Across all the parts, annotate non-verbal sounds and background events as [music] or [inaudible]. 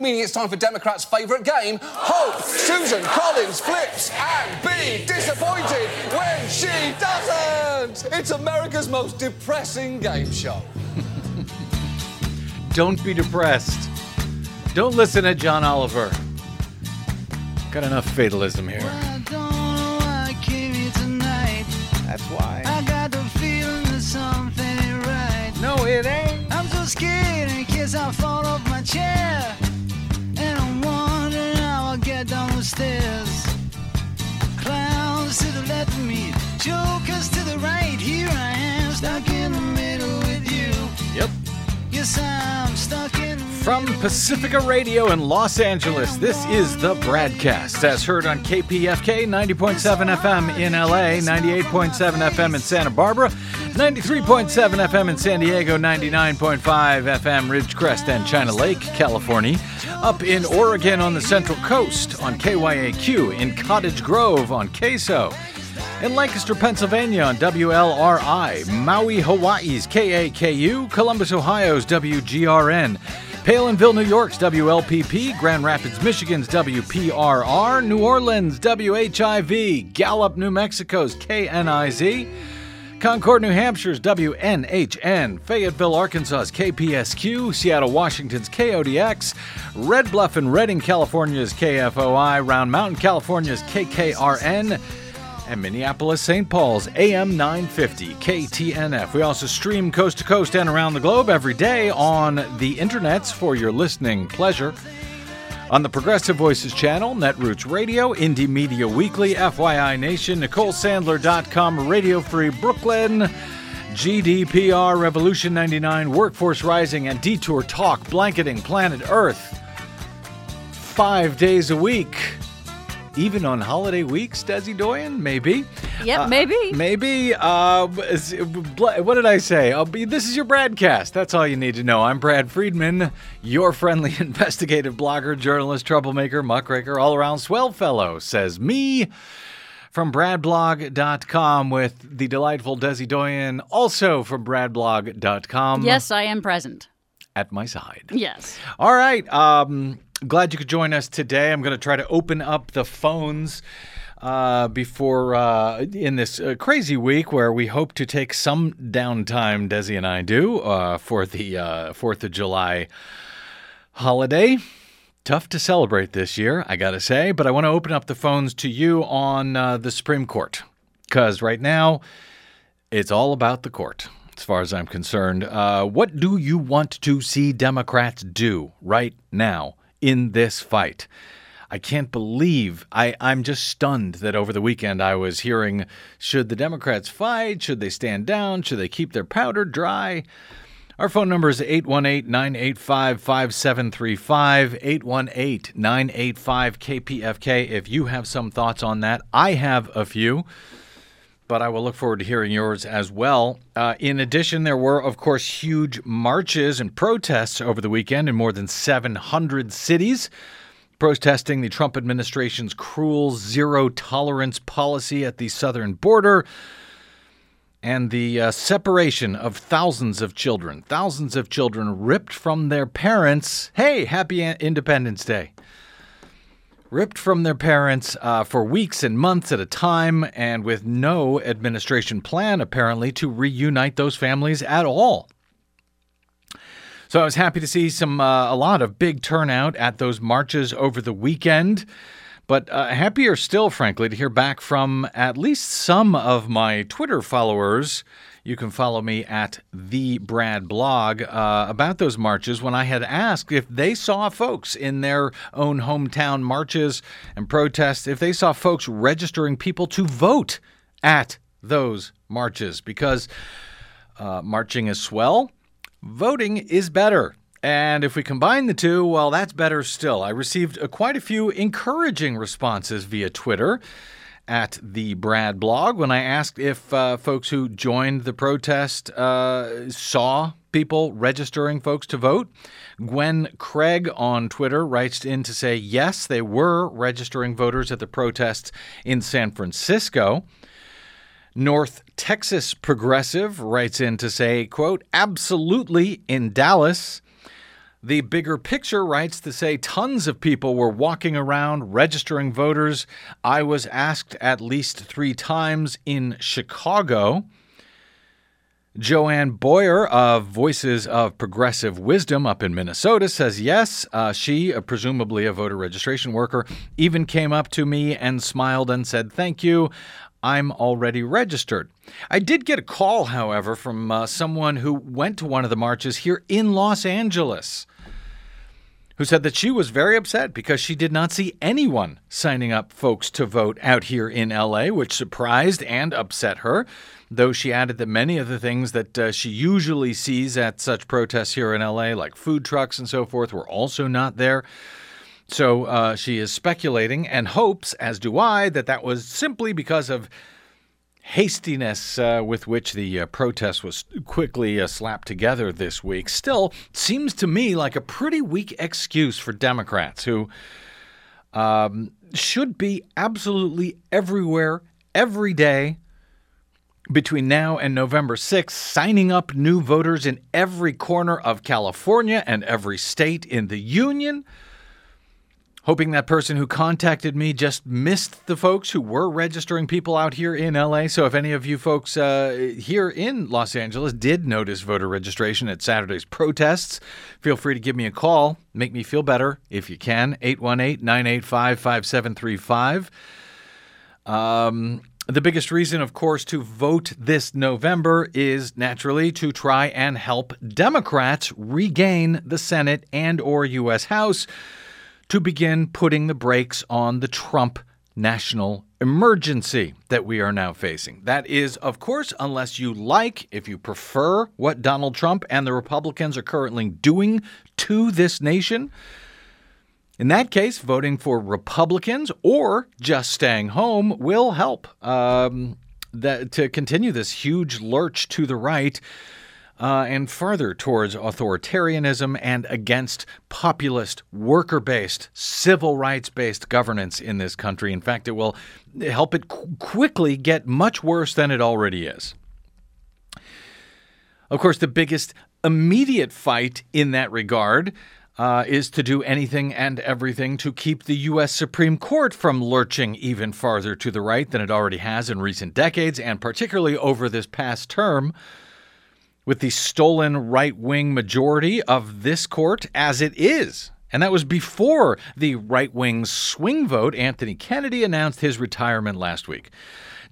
meaning it's time for Democrats' favourite game, Hope Susan Collins flips and be disappointed when she doesn't. It's America's most depressing game show. [laughs] Don't be depressed. Don't listen to John Oliver. Got enough fatalism here. I don't know why I came here tonight. That's why. I got the feeling that something ain't right. No, it ain't. I'm so scared in case I fall off my chair. Clowns to the left of me, jokers to the right. Here I am, stuck in the middle with you. Yep. Yes, I'm stuck in From Pacifica Radio in Los Angeles, this is the Bradcast, as heard on KPFK 90.7 FM in LA, 98.7 FM in Santa Barbara, 93.7 FM in San Diego, 99.5 FM Ridgecrest and China Lake, California, up in Oregon on the Central Coast on KYAQ, in Cottage Grove on Queso. In Lancaster, Pennsylvania on WLRI, Maui, Hawaii's KAKU, Columbus, Ohio's WGRN, Palenville, New York's WLPP, Grand Rapids, Michigan's WPRR, New Orleans, WHIV, Gallup, New Mexico's KNIZ, Concord, New Hampshire's WNHN, Fayetteville, Arkansas's KPSQ, Seattle, Washington's KODX, Red Bluff and Redding, California's KFOI, Round Mountain, California's KKRN, and Minneapolis, St. Paul's AM 950 KTNF. We also stream coast to coast and around the globe every day on the internets for your listening pleasure. On the Progressive Voices channel, Netroots Radio, Indie Media Weekly, FYI Nation, NicoleSandler.com, Radio Free Brooklyn, GDPR, Revolution 99, Workforce Rising, and Detour Talk, blanketing planet Earth five days a week. Even on holiday weeks, Desi Doyen? Maybe. Yep, maybe. Maybe. Uh, what did I say? I'll be, this is your Bradcast. That's all you need to know. I'm Brad Friedman, your friendly [laughs] investigative blogger, journalist, troublemaker, muckraker, all around swell fellow, says me from bradblog.com with the delightful Desi Doyen, also from bradblog.com. Yes, I am present. At my side. Yes. All right. Um, glad you could join us today. I'm going to try to open up the phones uh, before uh, in this uh, crazy week where we hope to take some downtime. Desi and I do uh, for the uh, Fourth of July holiday. Tough to celebrate this year, I got to say, but I want to open up the phones to you on uh, the Supreme Court because right now it's all about the court, as far as I'm concerned. What do you want to see Democrats do right now in this fight? I can't believe I, I'm just stunned that over the weekend I was hearing should the Democrats fight? Should they stand down? Should they keep their powder dry? Our phone number is 818 985 5735. 818 985 KPFK. If you have some thoughts on that, I have a few but I will look forward to hearing yours as well. Uh, in addition, there were, of course, huge marches and protests over the weekend in more than 700 cities, protesting the Trump administration's cruel zero tolerance policy at the southern border and the uh, separation of thousands of children, thousands of children ripped from their parents. Hey, happy Independence Day ripped from their parents uh, for weeks and months at a time, and with no administration plan, apparently, to reunite those families at all. So I was happy to see some uh, a lot of big turnout at those marches over the weekend. But uh, happier still, frankly, to hear back from at least some of my Twitter followers. You can follow me at the Brad Blog uh, about those marches when I had asked if they saw folks in their own hometown marches and protests, if they saw folks registering people to vote at those marches, because uh, marching is swell, voting is better. And if we combine the two, well, that's better still. I received uh, quite a few encouraging responses via Twitter at the Brad blog when I asked if uh, folks who joined the protest uh, saw people registering folks to vote. Gwen Craig on Twitter writes in to say yes, they were registering voters at the protests in San Francisco. North Texas Progressive writes in to say, quote, absolutely in Dallas. The bigger picture writes to say tons of people were walking around registering voters. I was asked at least three times in Chicago. Joanne Boyer of Voices of Progressive Wisdom up in Minnesota says yes. Uh, she, uh, presumably a voter registration worker, even came up to me and smiled and said, Thank you. I'm already registered. I did get a call, however, from uh, someone who went to one of the marches here in Los Angeles who said that she was very upset because she did not see anyone signing up folks to vote out here in LA, which surprised and upset her. Though she added that many of the things that uh, she usually sees at such protests here in LA, like food trucks and so forth, were also not there. So uh, she is speculating and hopes, as do I, that that was simply because of hastiness uh, with which the uh, protest was quickly uh, slapped together this week still seems to me like a pretty weak excuse for Democrats who um, should be absolutely everywhere, every day. Between now and November 6th, signing up new voters in every corner of California and every state in the Union hoping that person who contacted me just missed the folks who were registering people out here in LA. So if any of you folks uh, here in Los Angeles did notice voter registration at Saturday's protests, feel free to give me a call. Make me feel better if you can. 818 985 5735. Um, the biggest reason, of course, to vote this November is naturally to try and help Democrats regain the Senate and or U.S. House to begin putting the brakes on the Trump national emergency that we are now facing. That is, of course, unless you like, if you prefer what Donald Trump and the Republicans are currently doing to this nation. In that case, voting for Republicans or just staying home will help um, that, to continue this huge lurch to the right uh, and farther towards authoritarianism and against populist, worker based, civil rights based governance in this country. In fact, it will help it qu- quickly get much worse than it already is. Of course, the biggest immediate fight in that regard uh, is to do anything and everything to keep the U.S. Supreme Court from lurching even farther to the right than it already has in recent decades, and particularly over this past term with the stolen right wing majority of this court as it is. And that was before the right wing swing vote. Anthony Kennedy announced his retirement last week.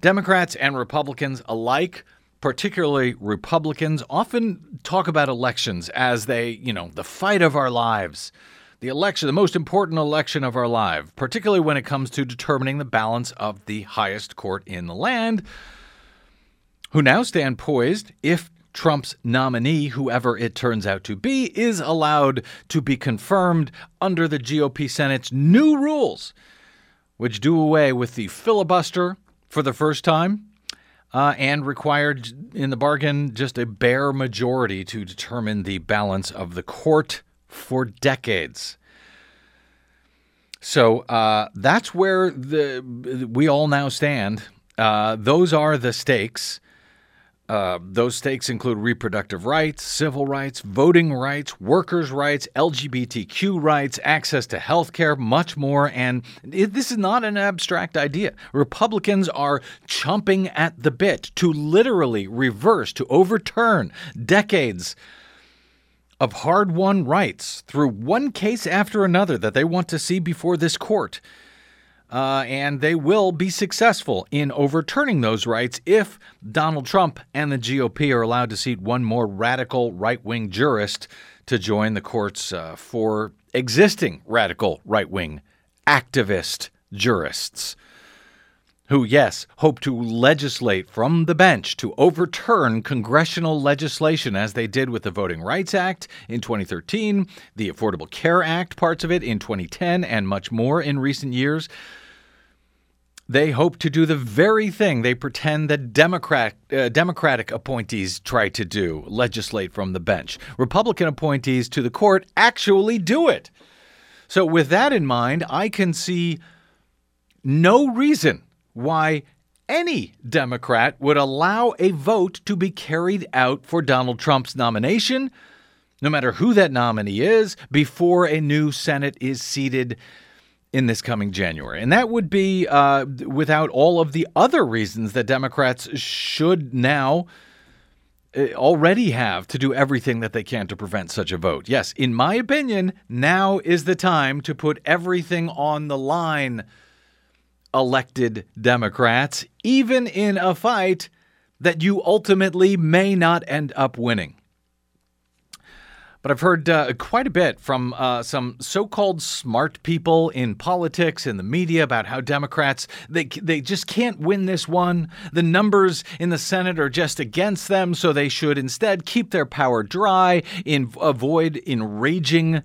Democrats and Republicans alike, particularly Republicans, often talk about elections as they, you know, the fight of our lives. The election, the most important election of our life, particularly when it comes to determining the balance of the highest court in the land, who now stand poised if Trump's nominee, whoever it turns out to be, is allowed to be confirmed under the GOP Senate's new rules, which do away with the filibuster for the first time uh, and required, in the bargain, just a bare majority to determine the balance of the court for decades. So uh, that's where the we all now stand. Uh, those are the stakes. Uh, those stakes include reproductive rights, civil rights, voting rights, workers' rights, LGBTQ rights, access to health care, much more. And it, this is not an abstract idea. Republicans are chomping at the bit to literally reverse, to overturn decades of hard won rights through one case after another that they want to see before this court. Uh, and they will be successful in overturning those rights if Donald Trump and the GOP are allowed to seat one more radical right wing jurist to join the courts uh, four existing radical right wing activist jurists. Who, yes, hope to legislate from the bench to overturn congressional legislation as they did with the Voting Rights Act in 2013, the Affordable Care Act, parts of it in 2010, and much more in recent years. They hope to do the very thing they pretend that Democrat, uh, Democratic appointees try to do legislate from the bench. Republican appointees to the court actually do it. So, with that in mind, I can see no reason why any Democrat would allow a vote to be carried out for Donald Trump's nomination no matter who that nominee is, before a new Senate is seated in this coming January. And that would be uh, without all of the other reasons that Democrats should now uh, already have to do everything that they can to prevent such a vote. Yes, in my opinion, now is the time to put everything on the line, elected Democrats, even in a fight that you ultimately may not end up winning. But I've heard uh, quite a bit from uh, some so-called smart people in politics and the media about how Democrats they they just can't win this one. The numbers in the Senate are just against them, so they should instead keep their power dry, in, avoid enraging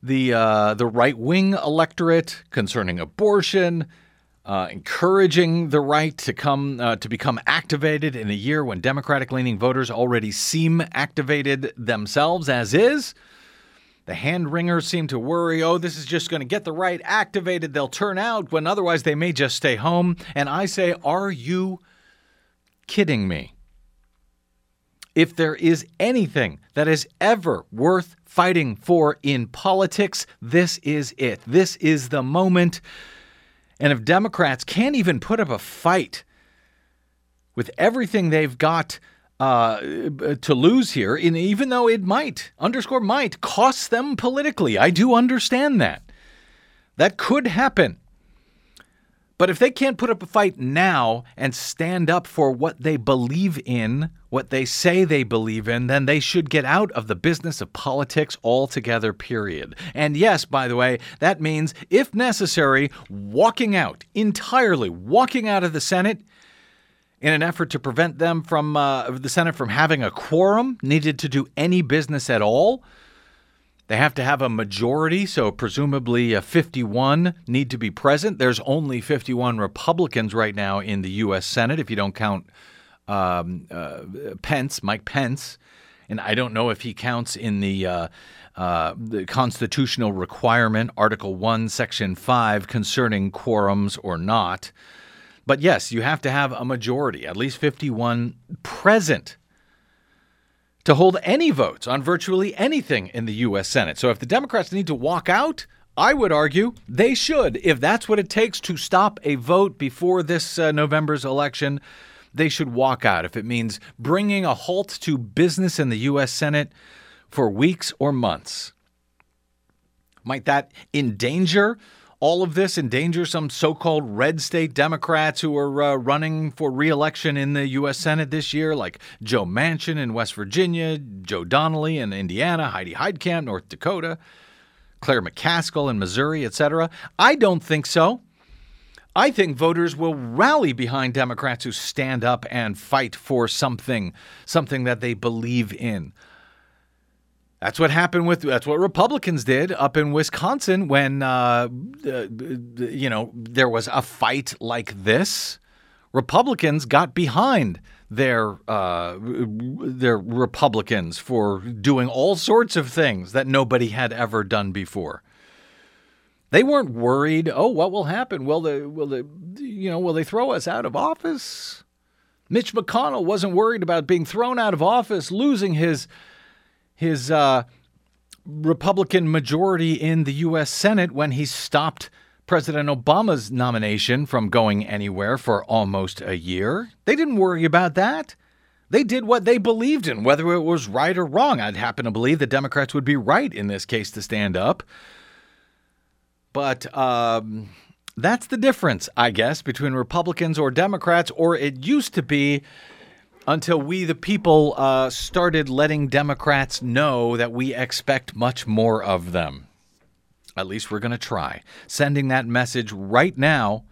the uh, the right wing electorate concerning abortion, uh, encouraging the right to come uh, to become activated in a year when Democratic leaning voters already seem activated themselves as is. The hand wringers seem to worry, oh, this is just going to get the right activated. They'll turn out when otherwise they may just stay home. And I say, are you kidding me? If there is anything that is ever worth fighting for in politics, this is it. This is the moment and if Democrats can't even put up a fight with everything they've got uh, to lose here, and even though it might, underscore might, cost them politically, I do understand that. That could happen. But if they can't put up a fight now and stand up for what they believe in, what they say they believe in, then they should get out of the business of politics altogether, period. And yes, by the way, that means, if necessary, walking out entirely, walking out of the Senate in an effort to prevent them from uh, the Senate from having a quorum needed to do any business at all. They have to have a majority, so presumably 51 need to be present. There's only 51 Republicans right now in the U.S. Senate, if you don't count um, uh, Pence, Mike Pence. And I don't know if he counts in the, uh, uh, the constitutional requirement, Article 1, Section 5, concerning quorums or not. But yes, you have to have a majority, at least 51 present to hold any votes on virtually anything in the U.S. Senate. So if the Democrats need to walk out, I would argue they should. If that's what it takes to stop a vote before this uh, November's election, they should walk out. If it means bringing a halt to business in the U.S. Senate for weeks or months, might that endanger all of this endanger some so called red state Democrats who are uh, running for reelection in the U.S. Senate this year, like Joe Manchin in West Virginia, Joe Donnelly in Indiana, Heidi Heitkamp, North Dakota, Claire McCaskill in Missouri, etc. I don't think so. I think voters will rally behind Democrats who stand up and fight for something, something that they believe in. That's what happened with. That's what Republicans did up in Wisconsin when uh, you know there was a fight like this. Republicans got behind their uh, their Republicans for doing all sorts of things that nobody had ever done before. They weren't worried. Oh, what will happen? Will they? Will they? You know? Will they throw us out of office? Mitch McConnell wasn't worried about being thrown out of office, losing his his uh, Republican majority in the U.S. Senate when he stopped President Obama's nomination from going anywhere for almost a year. They didn't worry about that. They did what they believed in, whether it was right or wrong. I'd happen to believe the Democrats would be right in this case to stand up. But um, that's the difference, I guess, between Republicans or Democrats, or it used to be until we, the people, uh, started letting Democrats know that we expect much more of them. At least we're going to try. Sending that message right now,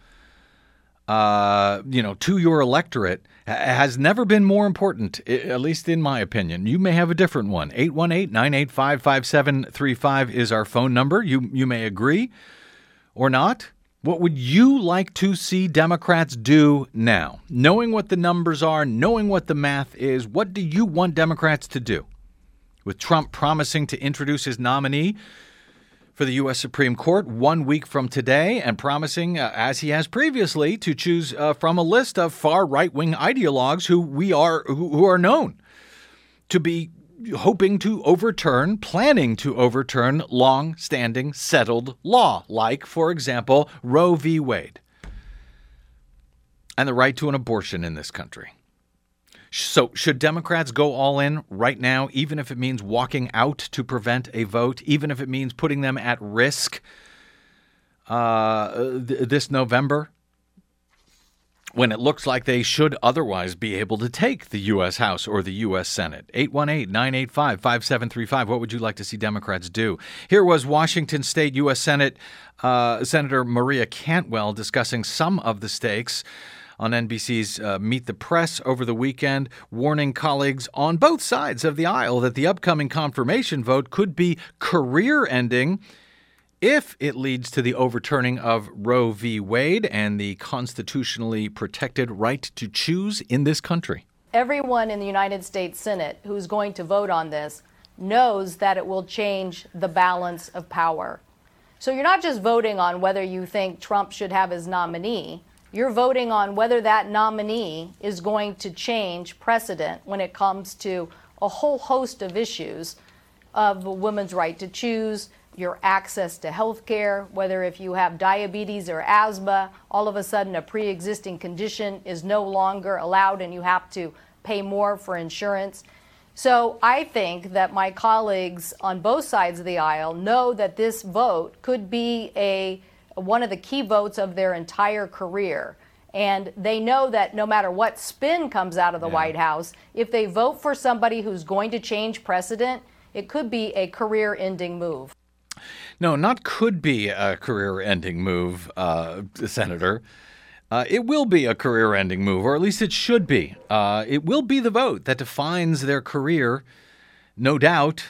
uh, you know, to your electorate has never been more important, at least in my opinion. You may have a different one. 818 985 5735 is our phone number. You, you may agree or not. What would you like to see Democrats do now? Knowing what the numbers are, knowing what the math is, what do you want Democrats to do? With Trump promising to introduce his nominee for the U.S. Supreme Court one week from today and promising, uh, as he has previously, to choose uh, from a list of far right wing ideologues who we are who, who are known to be hoping to overturn, planning to overturn long standing settled law, like, for example, Roe v. Wade and the right to an abortion in this country. So, should Democrats go all in right now, even if it means walking out to prevent a vote, even if it means putting them at risk uh, th- this November? When it looks like they should otherwise be able to take the U.S. House or the U.S. Senate. 818 985 5735. What would you like to see Democrats do? Here was Washington State U.S. Senate uh, Senator Maria Cantwell discussing some of the stakes on NBC's uh, Meet the Press over the weekend, warning colleagues on both sides of the aisle that the upcoming confirmation vote could be career ending if it leads to the overturning of Roe v. Wade and the constitutionally protected right to choose in this country. Everyone in the United States Senate who's going to vote on this knows that it will change the balance of power. So you're not just voting on whether you think Trump should have his nominee, you're voting on whether that nominee is going to change precedent when it comes to a whole host of issues of a woman's right to choose, your access to health care, whether if you have diabetes or asthma, all of a sudden a pre existing condition is no longer allowed and you have to pay more for insurance. So I think that my colleagues on both sides of the aisle know that this vote could be a one of the key votes of their entire career. And they know that no matter what spin comes out of the yeah. White House, if they vote for somebody who's going to change precedent, it could be a career ending move. No, not could be a career ending move, uh, Senator. Uh, it will be a career ending move, or at least it should be. Uh, it will be the vote that defines their career, no doubt,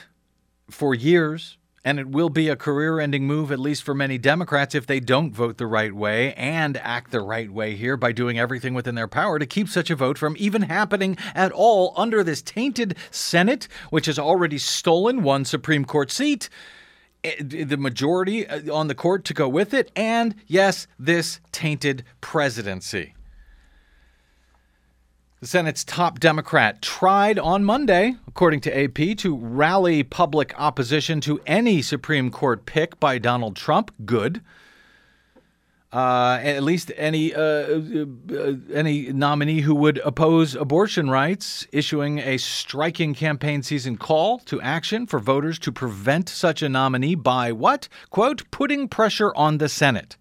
for years. And it will be a career ending move, at least for many Democrats, if they don't vote the right way and act the right way here by doing everything within their power to keep such a vote from even happening at all under this tainted Senate, which has already stolen one Supreme Court seat the majority uh, on the court to go with it, and yes, this tainted presidency. The Senate's top Democrat tried on Monday, according to AP, to rally public opposition to any Supreme Court pick by Donald Trump. Good uh, at least any uh, uh, any nominee who would oppose abortion rights, issuing a striking campaign season call to action for voters to prevent such a nominee by what quote putting pressure on the Senate.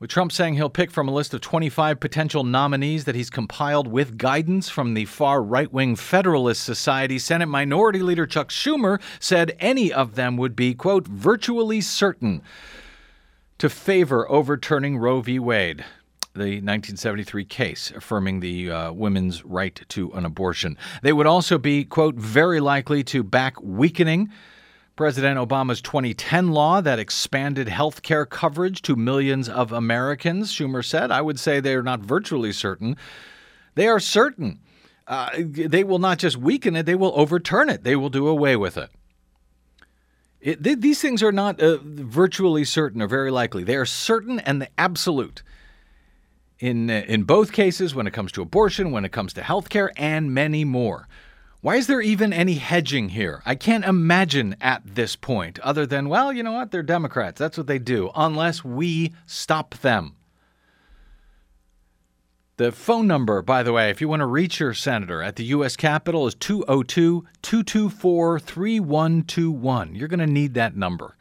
With Trump saying he'll pick from a list of 25 potential nominees that he's compiled with guidance from the far right wing Federalist Society, Senate Minority Leader Chuck Schumer said any of them would be, quote, virtually certain to favor overturning Roe v. Wade, the 1973 case affirming the uh, women's right to an abortion. They would also be, quote, very likely to back weakening President Obama's 2010 law that expanded health care coverage to millions of Americans, Schumer said. I would say they're not virtually certain. They are certain. Uh, they will not just weaken it, they will overturn it. They will do away with it. It, th- these things are not uh, virtually certain or very likely. They are certain and the absolute. In, uh, in both cases, when it comes to abortion, when it comes to health care, and many more. Why is there even any hedging here? I can't imagine at this point, other than, well, you know what? They're Democrats. That's what they do, unless we stop them. The phone number, by the way, if you want to reach your senator at the U.S. Capitol, is 202 224 3121. You're going to need that number.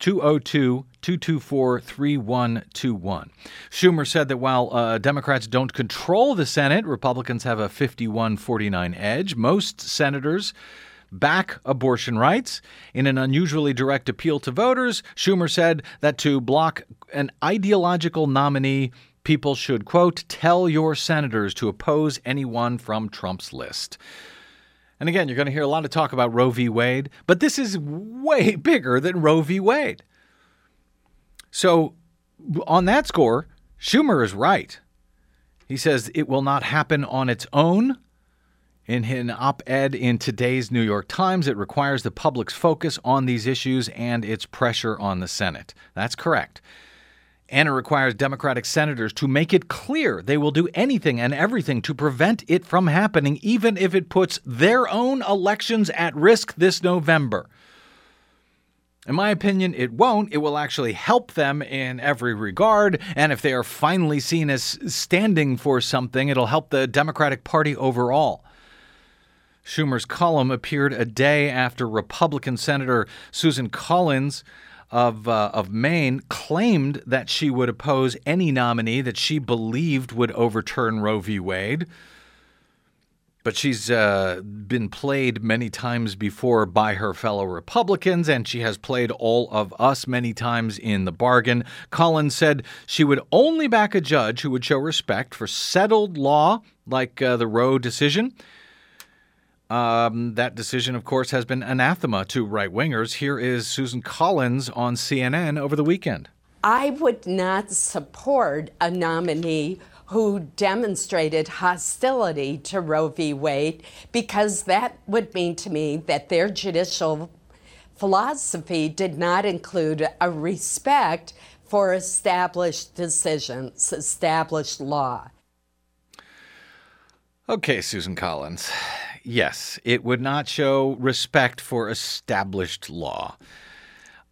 202 224 3121. Schumer said that while uh, Democrats don't control the Senate, Republicans have a 51 49 edge. Most senators back abortion rights. In an unusually direct appeal to voters, Schumer said that to block an ideological nominee people should, quote, tell your senators to oppose anyone from Trump's list. And again, you're going to hear a lot of talk about Roe v. Wade, but this is way bigger than Roe v. Wade. So, on that score, Schumer is right. He says it will not happen on its own. In an op ed in today's New York Times, it requires the public's focus on these issues and its pressure on the Senate. That's correct. And it requires Democratic senators to make it clear they will do anything and everything to prevent it from happening, even if it puts their own elections at risk this November. In my opinion, it won't. It will actually help them in every regard. And if they are finally seen as standing for something, it'll help the Democratic Party overall. Schumer's column appeared a day after Republican Senator Susan Collins of, uh, of Maine claimed that she would oppose any nominee that she believed would overturn Roe v. Wade. But she's uh, been played many times before by her fellow Republicans, and she has played all of us many times in the bargain. Collins said she would only back a judge who would show respect for settled law like uh, the Roe decision um, that decision, of course, has been anathema to right wingers. Here is Susan Collins on CNN over the weekend. I would not support a nominee who demonstrated hostility to Roe v. Wade because that would mean to me that their judicial philosophy did not include a respect for established decisions, established law. Okay, Susan Collins yes, it would not show respect for established law.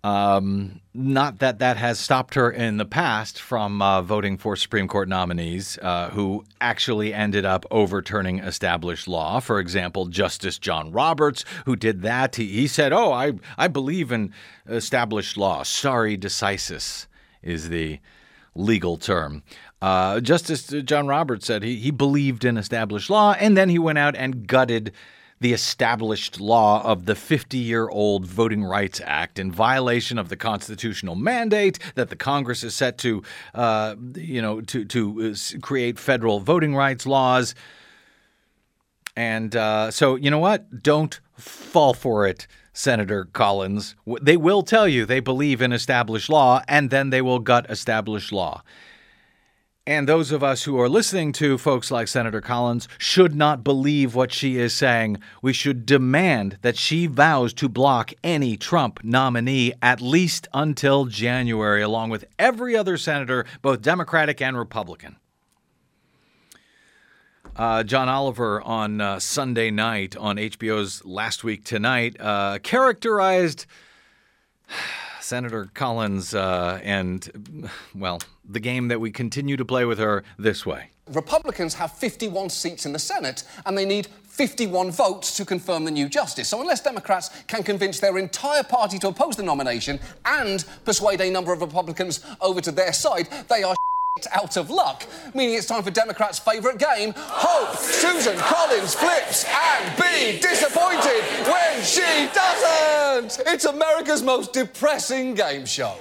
Um, not that that has stopped her in the past from uh, voting for Supreme Court nominees uh, who actually ended up overturning established law. For example, Justice John Roberts, who did that, he, he said, Oh, I, I believe in established law. Stare decisis is the legal term. Uh, Justice John Roberts said he, he believed in established law, and then he went out and gutted the established law of the 50 year old Voting Rights Act in violation of the constitutional mandate that the Congress is set to, uh, you know, to, to uh, create federal voting rights laws. And uh, so, you know what? Don't fall for it. Senator Collins. They will tell you they believe in established law, and then they will gut established law. And those of us who are listening to folks like Senator Collins should not believe what she is saying. We should demand that she vows to block any Trump nominee at least until January, along with every other senator, both Democratic and Republican. Uh, John Oliver on uh, Sunday night on HBO's Last Week Tonight uh, characterized Senator Collins uh, and, well, the game that we continue to play with her this way. Republicans have 51 seats in the Senate and they need 51 votes to confirm the new justice. So, unless Democrats can convince their entire party to oppose the nomination and persuade a number of Republicans over to their side, they are out of luck, meaning it's time for Democrats' favourite game, Hope Susan Collins flips and be disappointed when she doesn't. It's America's most depressing game show.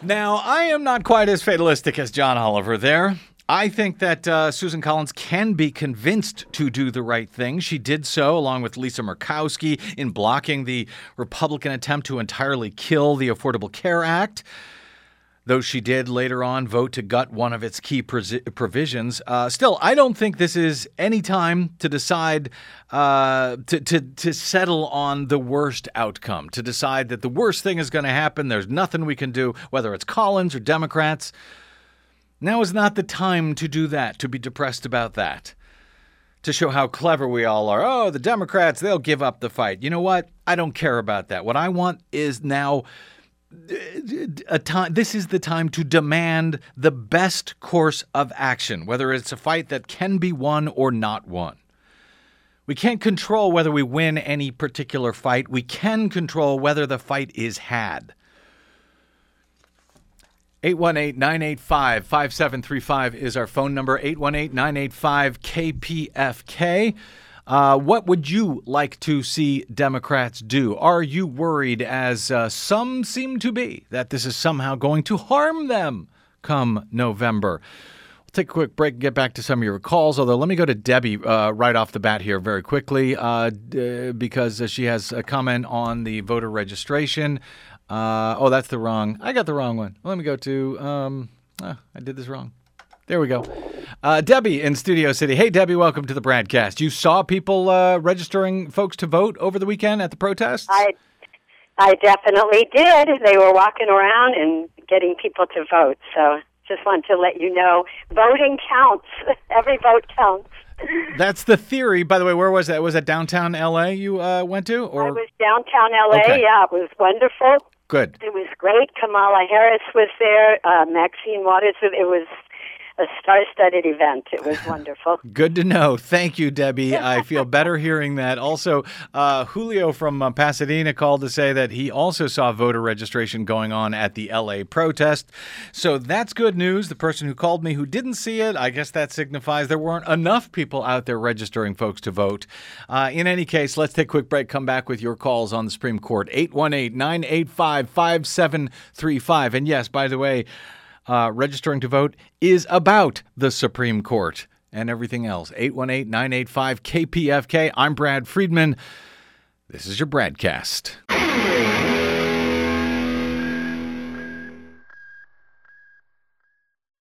Now, I am not quite as fatalistic as John Oliver there. I think that uh, Susan Collins can be convinced to do the right thing. She did so, along with Lisa Murkowski, in blocking the Republican attempt to entirely kill the Affordable Care Act though she did later on vote to gut one of its key provisions. Uh, still, I don't think this is any time to decide uh, to, to, to settle on the worst outcome, to decide that the worst thing is going to happen. There's nothing we can do, whether it's Collins or Democrats. Now is not the time to do that, to be depressed about that. To show how clever we all are. Oh, the Democrats, they'll give up the fight. You know what? I don't care about that. What I want is now a time this is the time to demand the best course of action whether it's a fight that can be won or not won. We can't control whether we win any particular fight. We can control whether the fight is had. 818-985-5735 is our phone number. 818-985-KPFK uh, what would you like to see Democrats do? Are you worried, as uh, some seem to be, that this is somehow going to harm them come November? We'll take a quick break and get back to some of your calls. Although, let me go to Debbie uh, right off the bat here very quickly uh, because she has a comment on the voter registration. Uh, oh, that's the wrong. I got the wrong one. Let me go to. Um, ah, I did this wrong. There we go. Uh, Debbie in Studio City. Hey, Debbie, welcome to the Bradcast. You saw people uh, registering folks to vote over the weekend at the protests? I, I definitely did. They were walking around and getting people to vote. So just want to let you know, voting counts. [laughs] Every vote counts. [laughs] That's the theory. By the way, where was that? Was that downtown LA you uh, went to? Or I was downtown LA. Okay. Yeah, it was wonderful. good. It was great. Kamala Harris was there. Uh, Maxine Waters. It was a star-studded event. It was wonderful. [laughs] Good to know. Thank you, Debbie. [laughs] I feel better hearing that. Also, uh, Julio from uh, Pasadena called to say that he also saw voter registration going on at the LA protest. So that's good news. The person who called me who didn't see it, I guess that signifies there weren't enough people out there registering folks to vote. Uh, in any case, let's take a quick break. Come back with your calls on the Supreme Court 818 985 5735. And yes, by the way, uh, registering to vote is about the Supreme Court and everything else. 818 985 KPFK. I'm Brad Friedman. This is your Bradcast.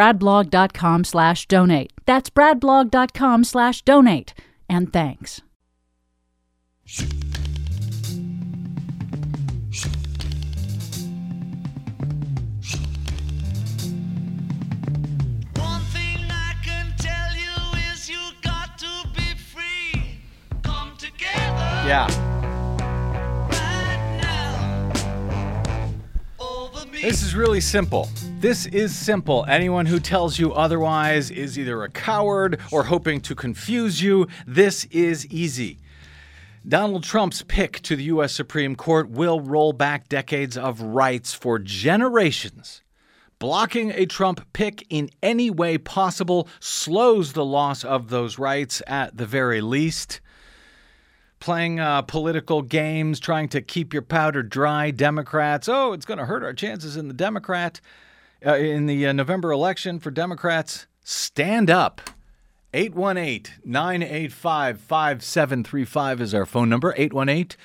bradblog.com slash donate. That's bradblog.com slash donate. And thanks. One thing I can tell you is you got to be free. Come together Yeah. right now. Over me. This is really simple. This is simple. Anyone who tells you otherwise is either a coward or hoping to confuse you. This is easy. Donald Trump's pick to the U.S. Supreme Court will roll back decades of rights for generations. Blocking a Trump pick in any way possible slows the loss of those rights at the very least playing uh, political games, trying to keep your powder dry. Democrats, oh, it's going to hurt our chances in the Democrat uh, in the uh, November election for Democrats. Stand up. 818-985-5735 is our phone number. 818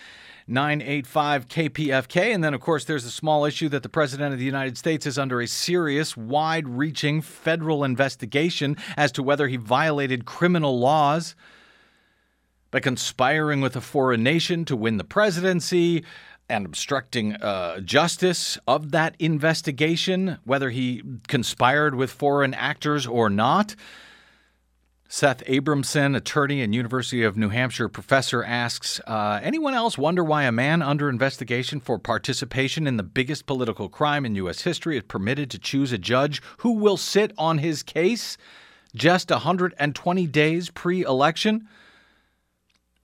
985 KPFK. And then, of course, there's a small issue that the President of the United States is under a serious, wide reaching federal investigation as to whether he violated criminal laws by conspiring with a foreign nation to win the presidency and obstructing uh, justice of that investigation, whether he conspired with foreign actors or not. Seth Abramson, attorney and University of New Hampshire professor, asks uh, Anyone else wonder why a man under investigation for participation in the biggest political crime in U.S. history is permitted to choose a judge who will sit on his case just 120 days pre election?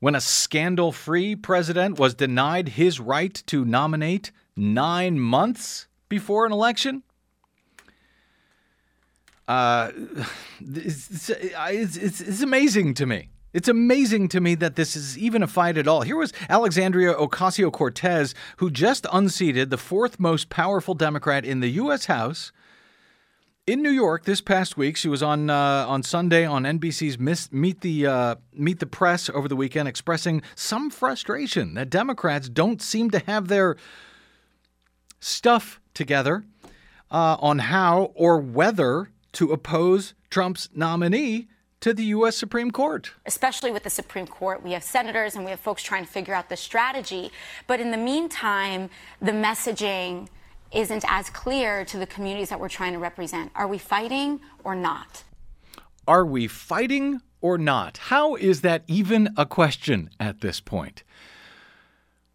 When a scandal free president was denied his right to nominate nine months before an election? Uh, it's, it's, it's, it's amazing to me. It's amazing to me that this is even a fight at all. Here was Alexandria Ocasio Cortez, who just unseated the fourth most powerful Democrat in the U.S. House in New York this past week. She was on uh, on Sunday on NBC's Miss, Meet the uh, Meet the Press over the weekend, expressing some frustration that Democrats don't seem to have their stuff together uh, on how or whether to oppose Trump's nominee to the U.S. Supreme Court. especially with the Supreme Court. We have senators and we have folks trying to figure out the strategy. But in the meantime, the messaging isn't as clear to the communities that we're trying to represent. Are we fighting or not? Are we fighting or not? How is that even a question at this point?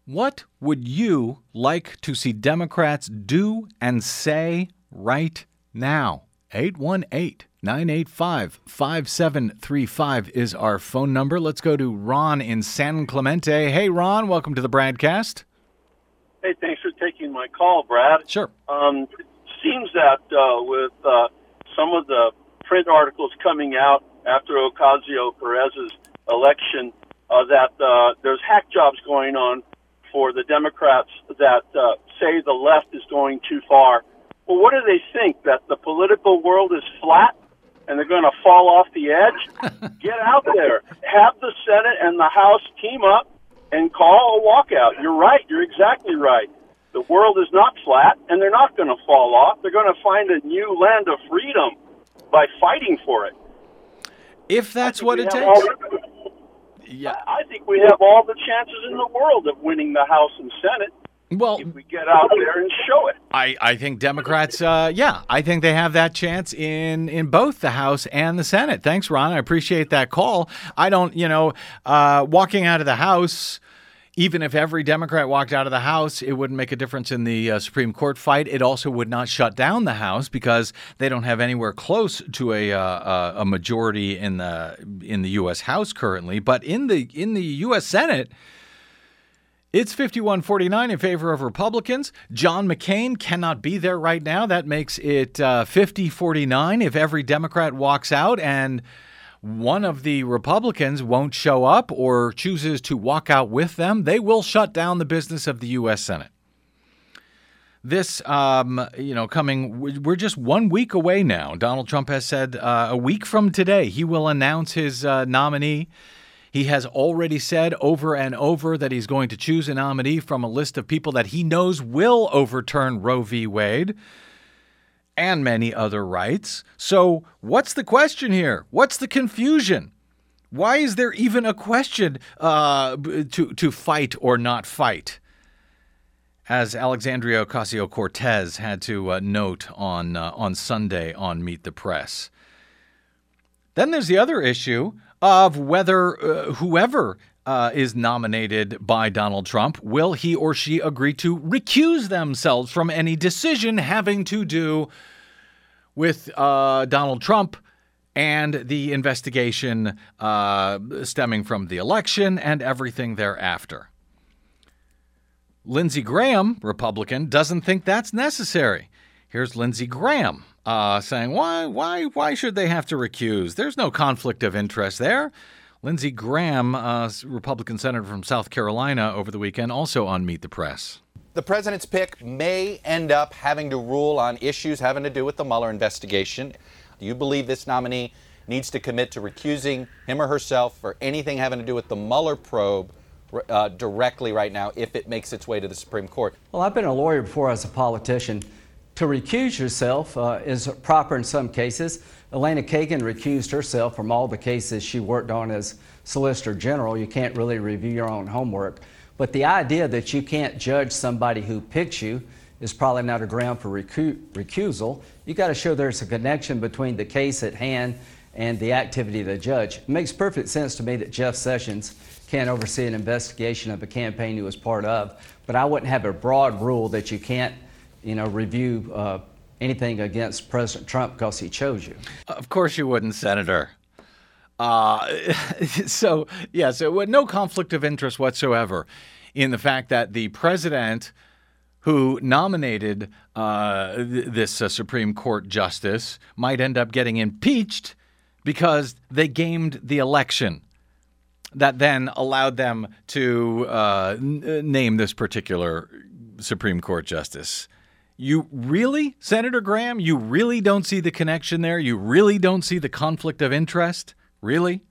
What would you like to see Democrats do and say right now? 818 985 5735 is our phone number. Let's go to Ron in San Clemente. Hey, Ron, welcome to the Bradcast. Hey, thanks for taking my call, Brad. Sure. Um, it seems that uh, with uh, some of the print articles coming out after Ocasio Perez's election, uh, that uh, there's hack jobs going on for the Democrats that uh, say the left is going too far Well, what do they think? That the political world is flat and they're going to fall off the edge? [laughs] Get out there. Have the Senate and the House team up and call a walkout. You're right. You're exactly right. The world is not flat, and they're not going to fall off. They're going to find a new land of freedom by fighting for it. If that's what it takes. all- Yeah. I think we have all the chances in the world of winning the House and Senate Well, if we get out there and show it. I, I think Democrats, uh, yeah, I think they have that chance in, in both the House and the Senate. Thanks, Ron. I appreciate that call. I don't, you know, uh, walking out of the House, even if every Democrat walked out of the House, it wouldn't make a difference in the uh, Supreme Court fight. It also would not shut down the House because they don't have anywhere close to a uh, uh, a majority in the in the U.S. House currently. But in the in the U.S. Senate. It's 51 49 in favor of Republicans. John McCain cannot be there right now. That makes it 50 49 if every Democrat walks out and one of the Republicans won't show up or chooses to walk out with them. They will shut down the business of the U.S. Senate. This, um, you know, coming, we're just one week away now. Donald Trump has said uh, a week from today he will announce his uh, nominee. He has already said over and over that he's going to choose a nominee from a list of people that he knows will overturn Roe v. Wade and many other rights. So, what's the question here? What's the confusion? Why is there even a question uh, to to fight or not fight? As Alexandria Ocasio Cortez had to uh, note on uh, on Sunday on Meet the Press. Then there's the other issue of whether uh, whoever uh, is nominated by Donald Trump will he or she agree to recuse themselves from any decision having to do with uh, Donald Trump and the investigation uh, stemming from the election and everything thereafter. Lindsey Graham, Republican, doesn't think that's necessary. Here's Lindsey Graham uh, saying, "Why, why, why should they have to recuse? There's no conflict of interest there." Lindsey Graham, uh, Republican senator from South Carolina, over the weekend, also on Meet the Press. The president's pick may end up having to rule on issues having to do with the Mueller investigation. Do you believe this nominee needs to commit to recusing him or herself for anything having to do with the Mueller probe uh, directly right now if it makes its way to the Supreme Court? Well, I've been a lawyer before as a politician. To recuse yourself uh, is proper in some cases. Elena Kagan recused herself from all the cases she worked on as Solicitor General. You can't really review your own homework. But the idea that you can't judge somebody who picks you is probably not a ground for recu- recusal. You got to show there's a connection between the case at hand and the activity of the judge. It makes perfect sense to me that Jeff Sessions can't oversee an investigation of a campaign he was part of, but I wouldn't have a broad rule that you can't, you know, review uh, anything against President Trump because he chose you. Of course you wouldn't, Senator. Uh, [laughs] so, yeah, so no conflict of interest whatsoever in the fact that the president who nominated uh, th- this uh, Supreme Court justice might end up getting impeached because they gamed the election that then allowed them to uh, n- name this particular Supreme Court justice. You really, Senator Graham, you really don't see the connection there? You really don't see the conflict of interest? Really?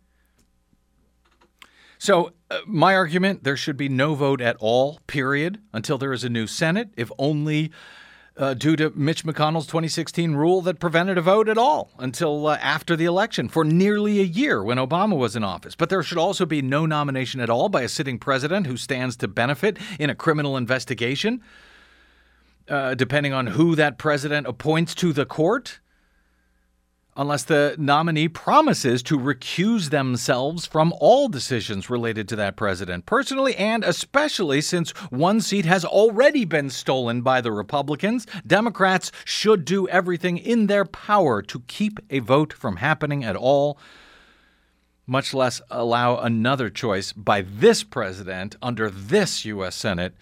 So, uh, my argument there should be no vote at all, period, until there is a new Senate, if only uh, due to Mitch McConnell's 2016 rule that prevented a vote at all until uh, after the election for nearly a year when Obama was in office. But there should also be no nomination at all by a sitting president who stands to benefit in a criminal investigation, uh, depending on who that president appoints to the court unless the nominee promises to recuse themselves from all decisions related to that president, personally and especially since one seat has already been stolen by the Republicans. Democrats should do everything in their power to keep a vote from happening at all. Much less allow another choice by this president under this U.S. Senate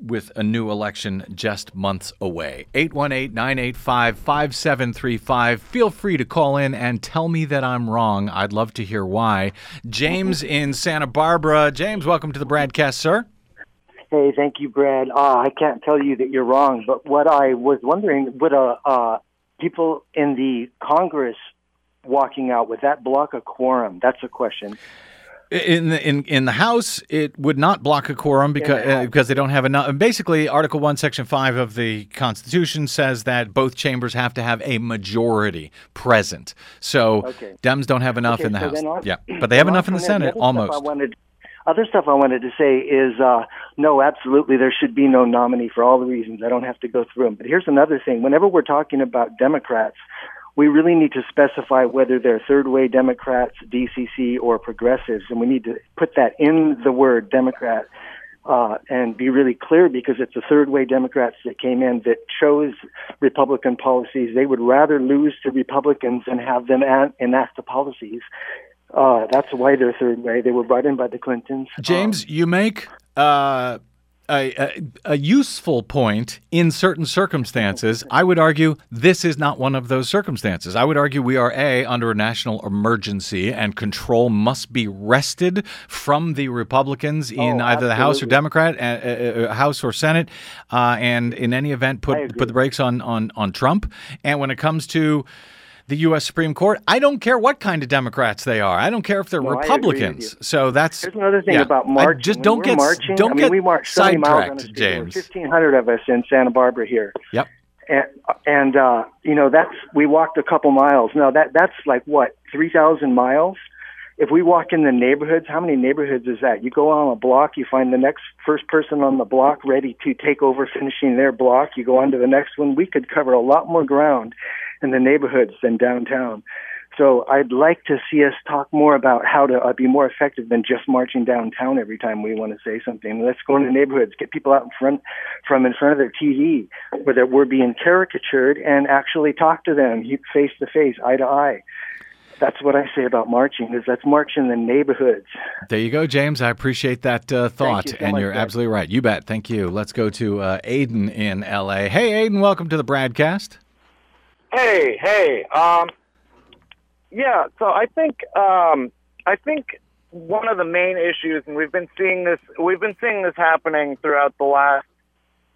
with a new election just months away. 818 985 5735. Feel free to call in and tell me that I'm wrong. I'd love to hear why. James in Santa Barbara. James, welcome to the broadcast, sir. Hey, thank you, Brad. Uh, I can't tell you that you're wrong, but what I was wondering would uh, uh, people in the Congress walking out would that block a quorum? That's a question. In the in in the House, it would not block a quorum because uh, because they don't have enough. Basically, Article One, Section Five of the Constitution says that both chambers have to have a majority present. So Okay. Dems don't have enough Okay, in the so House. yeah, but they have enough in the Senate almost. Wanted, other stuff I wanted to say is uh, no, absolutely, there should be no nominee for all the reasons. I don't have to go through them. But here's another thing: whenever we're talking about Democrats, we really need to specify whether they're third way Democrats, DCC, or progressives, and we need to put that in the word Democrat. Uh, and be really clear because it's the third way Democrats that came in that chose Republican policies. They would rather lose to Republicans than have them an- enact the policies. Uh, that's why they're third way. They were brought in by the Clintons. James, you make uh, a, a, a useful point in certain circumstances. I would argue this is not one of those circumstances. I would argue we are A, under a national emergency, and control must be wrested from the Republicans in Oh, either the House or. Democrat, uh, uh, uh, House or Senate, uh, and in any event, put, put the brakes on, on, on Trump. And when it comes to the U.S. Supreme Court. I don't care what kind of Democrats they are. I don't care if they're No, I agree with Republicans. So that's There's another thing yeah. about I just don't get marching. don't I mean, get we marched 70 miles on the sidetracked, street. James. 1,500 of us in Santa Barbara here. Yep. and and uh you know that's we walked a couple miles now that that's like what three thousand miles if we walk in the neighborhoods how many neighborhoods is that you go on a block you find the next first person on the block ready to take over finishing their block you go on to the next one we could cover a lot more ground in the neighborhoods than downtown so I'd like to see us talk more about how to uh, be more effective than just marching downtown every time we want to say something. Let's go into neighborhoods, get people out in front from in front of their TV where they're, we're being caricatured, and actually talk to them face to face, eye to eye. That's what I say about marching. Is let's march in the neighborhoods. There you go, James. I appreciate that uh, thought, you so and much, you're absolutely right. You bet. Thank you. Let's go to uh, Aiden in L.A. Hey, Aiden, welcome to the broadcast. Hey, hey. Um, yeah. So I think um, I think one of the main issues, and we've been seeing this, we've been seeing this happening throughout the last,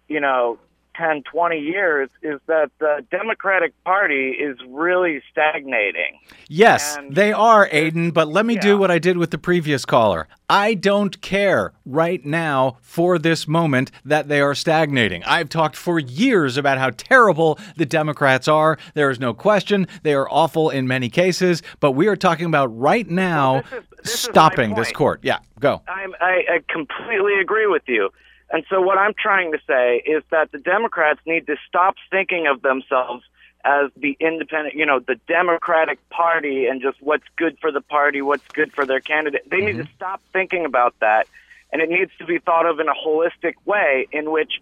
you know, 10, 20 years, is that the Democratic Party is really stagnating. Yes, they are, Aiden, but let me do what I did with the previous caller. I don't care right now for this moment that they are stagnating. I've talked for years about how terrible the Democrats are. There is no question. They are awful in many cases, but we are talking about right now stopping this court. Yeah, go. I'm, I, I completely agree with you. And so what I'm trying to say is that the Democrats need to stop thinking of themselves as the independent, you know, the Democratic Party and just what's good for the party, what's good for their candidate. They need to stop thinking about that. And it needs to be thought of in a holistic way in which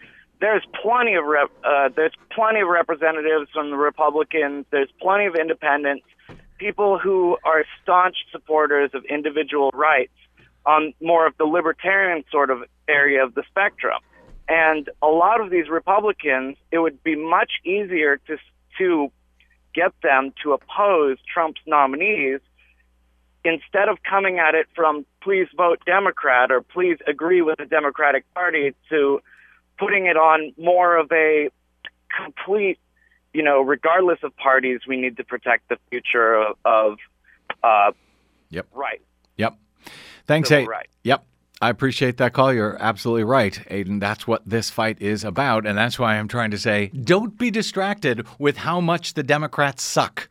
there's plenty of rep, uh, there's plenty of representatives from the Republicans, there's plenty of independents, people who are staunch supporters of individual rights on more of the libertarian sort of area of the spectrum. And a lot of these Republicans, it would be much easier to to get them to oppose Trump's nominees instead of coming at it from please vote Democrat or please agree with the Democratic Party to putting it on more of a complete, you know, regardless of parties, we need to protect the future of, of uh, Yep. right. Yep. Thanks, Aiden. rights. Yep. I appreciate that call. You're absolutely right, Aiden. That's what this fight is about. And that's why I'm trying to say don't be distracted with how much the Democrats suck.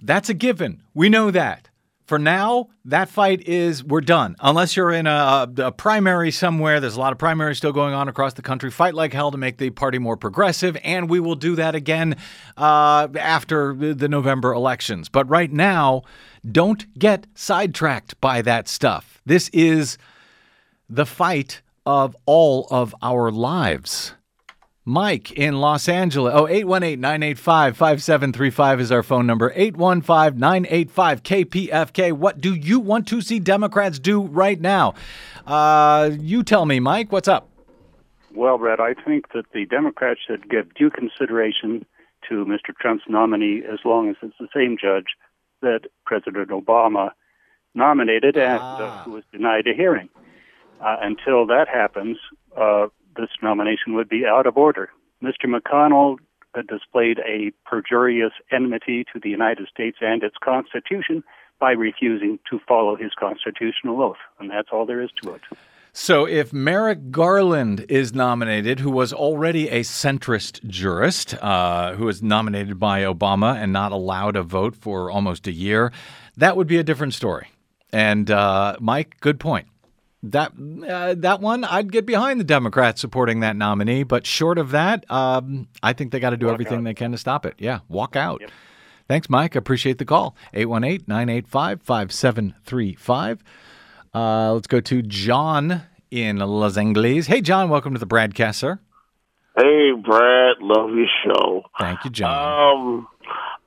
That's a given. We know that. For now, that fight is, we're done. Unless you're in a, a primary somewhere, there's a lot of primaries still going on across the country. Fight like hell to make the party more progressive, and we will do that again uh, after the November elections. But right now, don't get sidetracked by that stuff. This is the fight of all of our lives. Mike in Los Angeles. Oh, 818 985 5735 is our phone number. 815 985 KPFK. What do you want to see Democrats do right now? Uh, you tell me, Mike. What's up? Well, Brett, I think that the Democrats should give due consideration to Mr. Trump's nominee as long as it's the same judge that President Obama nominated and uh, who was denied a hearing. Uh, until that happens, uh, this nomination would be out of order. Mr. McConnell uh, displayed a perjurious enmity to the United States and its Constitution by refusing to follow his constitutional oath, and that's all there is to it. So, if Merrick Garland is nominated, who was already a centrist jurist, uh, who was nominated by Obama and not allowed a vote for almost a year, that would be a different story. And uh, Mike, good point. That uh, that one, I'd get behind the Democrats supporting that nominee, but short of that, um, I think they got to do Walk everything out. they can to stop it. Yeah, walk out. Thanks, Mike. Appreciate the call. 818 985 5735. Uh, let's go to John in Los Angeles. Hey, John, welcome to the broadcast, sir. Hey, Brad, love your show. Thank you, John. Um,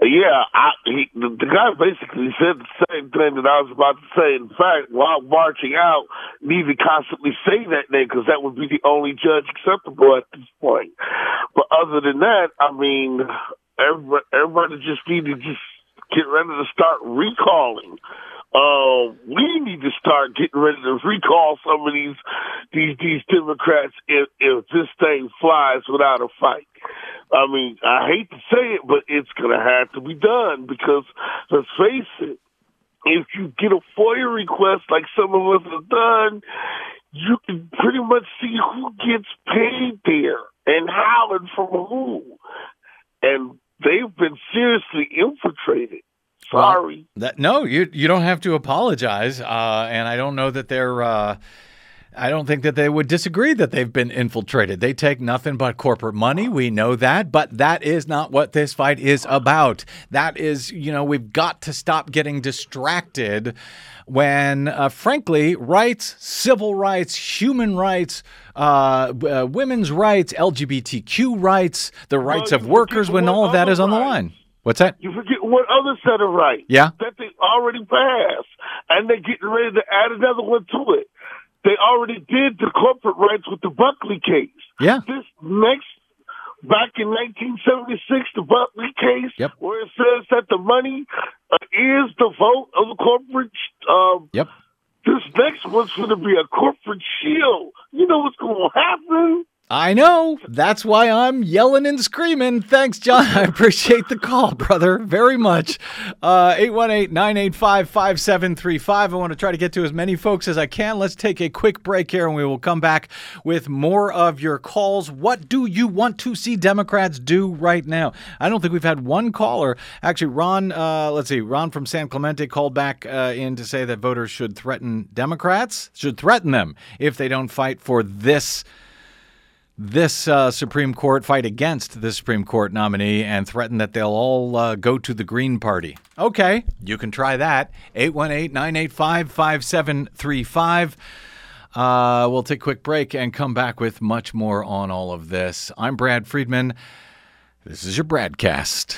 yeah, I, he, the, the guy basically said the same thing that I was about to say. In fact, while marching out, to constantly say that name because that would be the only judge acceptable at this point. But other than that, I mean, everybody, everybody just need to just get ready to start recalling. Uh, we need to start getting ready to recall some of these these these Democrats if if this thing flies without a fight. I mean, I hate to say it, but it's gonna have to be done because let's face it, if you get a FOIA request like some of us have done, you can pretty much see who gets paid there and how and from who. And they've been seriously infiltrated. Sorry. That no, you you don't have to apologize. Uh, and I don't know that they're. Uh, I don't think that they would disagree that they've been infiltrated. They take nothing but corporate money. We know that, but that is not what this fight is about. That is, you know, we've got to stop getting distracted when, uh, frankly, rights, civil rights, human rights, uh, uh, women's rights, LGBTQ rights, the rights of workers, when all of that is on the line. What's that? You forget one other set of rights. Yeah. That they already passed. And they're getting ready to add another one to it. They already did the corporate rights with the Buckley case. Yeah. This next, back in 1976, the Buckley case, Yep. where it says that the money uh, is the vote of the corporate. Um, yep. This next one's going to be a corporate shield. You know what's going to happen? I know. That's why I'm yelling and screaming. Thanks, John. I appreciate the call, brother, very much. Uh, 818 985 5735. I want to try to get to as many folks as I can. Let's take a quick break here and we will come back with more of your calls. What do you want to see Democrats do right now? I don't think we've had one caller. Actually, Ron, uh, let's see, Ron from San Clemente called back uh, in to say that voters should threaten Democrats, should threaten them if they don't fight for this this uh, Supreme Court fight against the Supreme Court nominee and threaten that they'll all uh, go to the Green Party. Okay, you can try that. 818 985 5735. Uh, We'll take a quick break and come back with much more on all of this. I'm Brad Friedman. This is your Bradcast.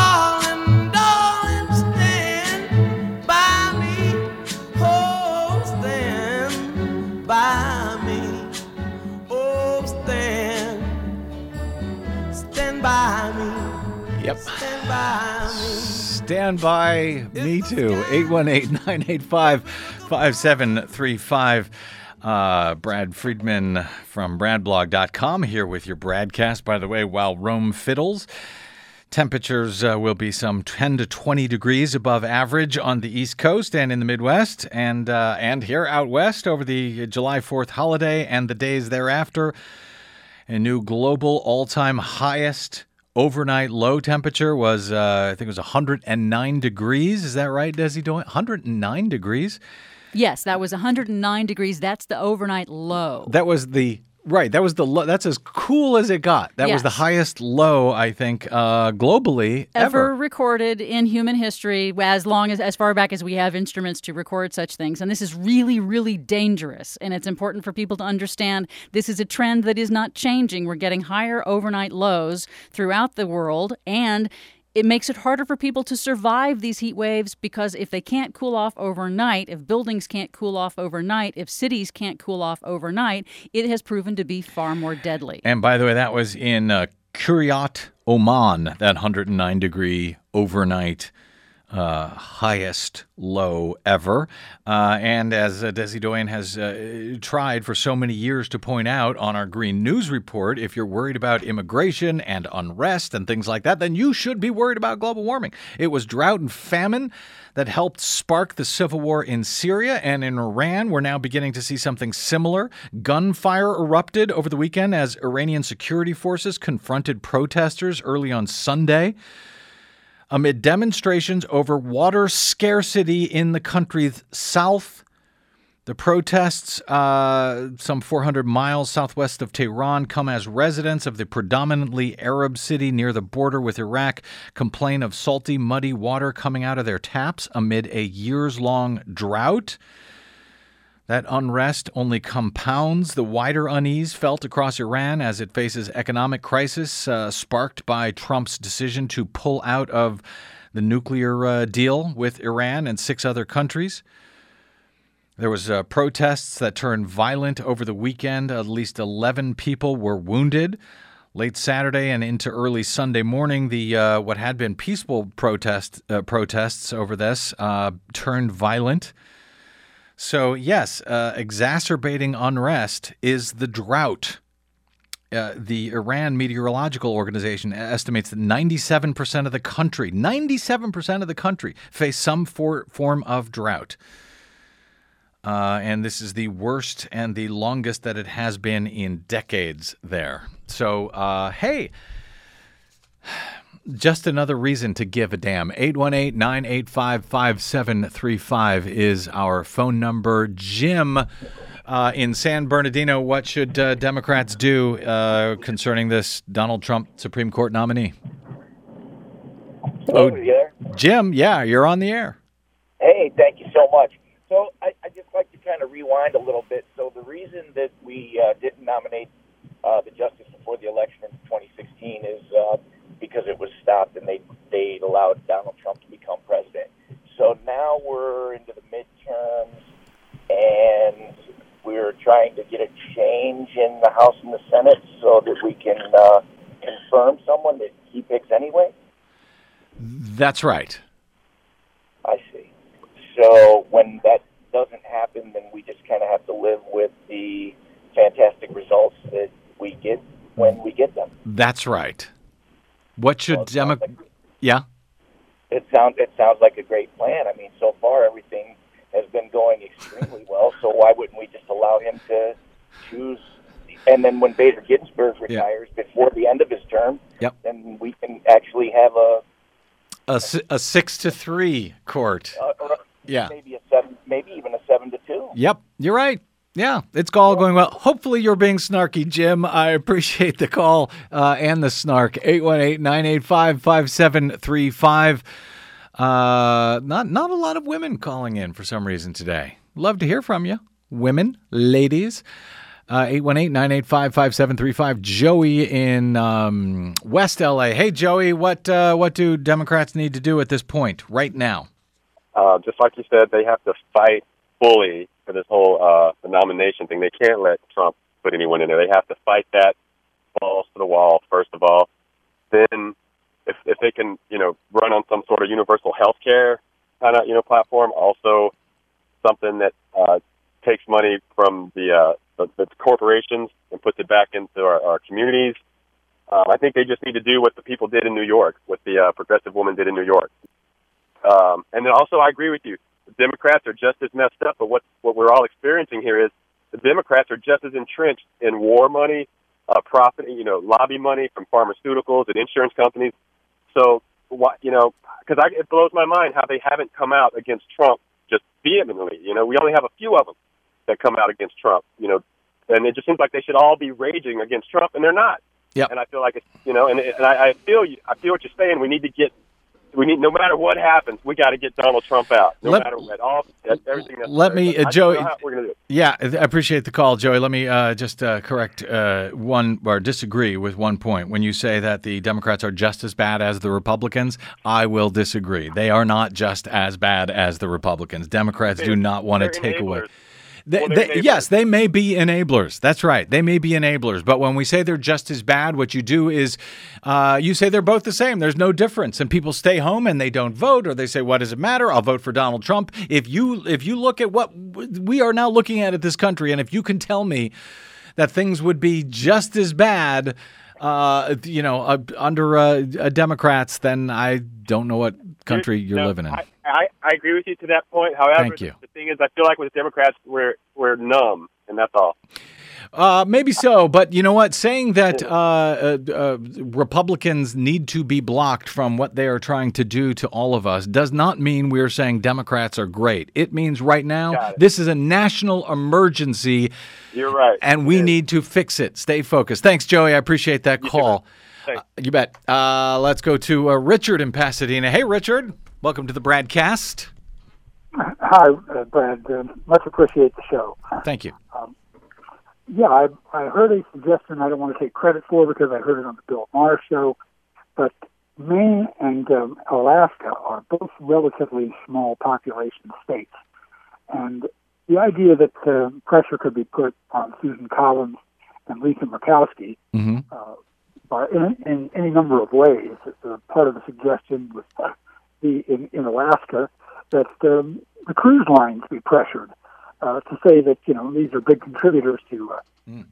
by me. Oh, stand, stand by me. Yep. Stand by me. Stand by me too. 818 985 5735. Uh, Brad Friedman from bradblog.com here with your broadcast, By the way, while Rome fiddles, temperatures uh, will be some 10 to 20 degrees above average on the East Coast and in the Midwest, and uh, and here out west over the July 4th holiday and the days thereafter. A new global all time highest overnight low temperature was, uh, I think it was 109 degrees. Is that right, Desi Doyen? 109 degrees. Yes, that was 109 degrees. That's the overnight low. That was the right. That was the low. That's as cool as it got. That was the highest low I think uh, globally ever, ever. recorded in human history as long as as far back as we have instruments to record such things and this is really really dangerous and it's important for people to understand this is a trend that is not changing we're getting higher overnight lows throughout the world and it makes it harder for people to survive these heat waves because if they can't cool off overnight, if buildings can't cool off overnight, if cities can't cool off overnight, it has proven to be far more deadly. And by the way, that was in uh, Quriyat, Oman, that 109 degree overnight uh, highest low ever. Uh, and as uh, Desi Doyen has uh, tried for so many years to point out on our Green News Report, if you're worried about immigration and unrest and things like that, then you should be worried about global warming. It was drought and famine that helped spark the civil war in Syria and in Iran. We're now beginning to see something similar. Gunfire erupted over the weekend as Iranian security forces confronted protesters early on Sunday amid demonstrations over water scarcity in the country's south. The protests, uh, some 400 miles southwest of Tehran, come as residents of the predominantly Arab city near the border with Iraq complain of salty, muddy water coming out of their taps amid a years long drought. That unrest only compounds the wider unease felt across Iran as it faces economic crisis uh, sparked by Trump's decision to pull out of the nuclear uh, deal with Iran and six other countries. There was uh, protests that turned violent over the weekend. At least 11 people were wounded. Late Saturday and into early Sunday morning, the uh, what had been peaceful protest uh, protests over this uh, turned violent. So, yes, uh, exacerbating unrest is the drought. Uh, the Iran Meteorological Organization estimates that 97% of the country, 97% of the country, face some for, form of drought. Uh, and this is the worst and the longest that it has been in decades there. So, uh, hey, just another reason to give a damn. 818 985 5735 is our phone number. Jim uh, in San Bernardino, what should uh, Democrats do uh, concerning this Donald Trump Supreme Court nominee? Hello, there? Jim, yeah, you're on the air. Hey, thank you so much. So I, I just like to kind of rewind a little bit. So the reason that we uh, didn't nominate uh, the justice before the election in 2016 is uh, because it was stopped and they they allowed Donald Trump to become president. So now we're into the midterms and we're trying to get a change in the House and the Senate so that we can uh, confirm someone that he picks anyway. That's right. I see. So when that doesn't happen, then we just kind of have to live with the fantastic results that we get when we get them. That's right. What should Demo- Yeah. It sounds it sounds like a great plan. I mean, so far everything has been going extremely well. So why wouldn't we just allow him to choose? And then when Bader Ginsburg retires before the end of his term, Yep. then we can actually have a a six to three court. Uh, a, a Yeah. maybe a seven, maybe even a seven to two. Yep, you're right. Yeah, it's all going well. Hopefully, you're being snarky, Jim. I appreciate the call uh, and the snark. 818 985 5735. Uh, Not not a lot of women calling in for some reason today. Love to hear from you, women, ladies. Uh, 818 985 5735. Joey in um, West LA. Hey, Joey, what, uh, what do Democrats need to do at this point, right now? uh, just like you said, they have to fight fully for this whole uh, nomination thing. They can't let Trump put anyone in there. They have to fight that balls to the wall first of all. Then, if if they can, you know, run on some sort of universal health care kind of you know platform, also something that uh, takes money from the, uh, the the corporations and puts it back into our, our communities. Um, I think they just need to do what the people did in New York, what the uh, progressive woman did in New York. Um, and then also, I agree with you. The Democrats are just as messed up, but what what we're all experiencing here is the Democrats are just as entrenched in war money, uh, profit, you know, lobby money from pharmaceuticals and insurance companies. So, what you know, because it blows my mind how they haven't come out against Trump just vehemently. You know, we only have a few of them that come out against Trump. You know, and it just seems like they should all be raging against Trump, and they're not. Yep. And I feel like it's you know, and, and I, I feel you, I feel what you're saying. We need to get. We need, no matter what happens, we got to get Donald Trump out. No Let- matter what, all everything. That's Let me, uh, Joey. don't know how we're gonna do it. Yeah, I appreciate the call, Joey. Let me uh, just uh, correct uh, one or disagree with one point. When you say that the Democrats are just as bad as the Republicans, I will disagree. They are not just as bad as the Republicans. Democrats do not want to take away. They, Well, they're yes, they may be enablers. That's right. They may be enablers. But when we say they're just as bad, what you do is uh, you say they're both the same. There's no difference, and people stay home and they don't vote, or they say, "What does it matter? I'll vote for Donald Trump." If you if you look at what we are now looking at at this country, and if you can tell me that things would be just as bad. Uh, you know, uh, under uh, uh, Democrats, then I don't know what country you're No, living in. I, I, I agree with you to that point. However, you. the thing is, I feel like with Democrats, we're we're numb, and that's all. Uh, maybe so, but you know what? Saying that uh, uh, uh, Republicans need to be blocked from what they are trying to do to all of us does not mean we're saying Democrats are great. It means right now this is a national emergency, You're right. and we need to fix it. Stay focused. Thanks, Joey. I appreciate that call. Thanks. Uh, you bet. Uh, let's go to uh, Richard in Pasadena. Hey, Richard. Welcome to the Bradcast. Hi, uh, Brad. Uh, much appreciate the show. Thank you. Yeah, I, I heard a suggestion I don't want to take credit for because I heard it on the Bill Maher show, but Maine and um, Alaska are both relatively small population states. And the idea that uh, pressure could be put on Susan Collins and Lisa Murkowski Mm-hmm. uh, by, in, in any number of ways. Uh, part of the suggestion was the in, in Alaska that um, the cruise lines be pressured uh, to say that you know these are big contributors to, uh,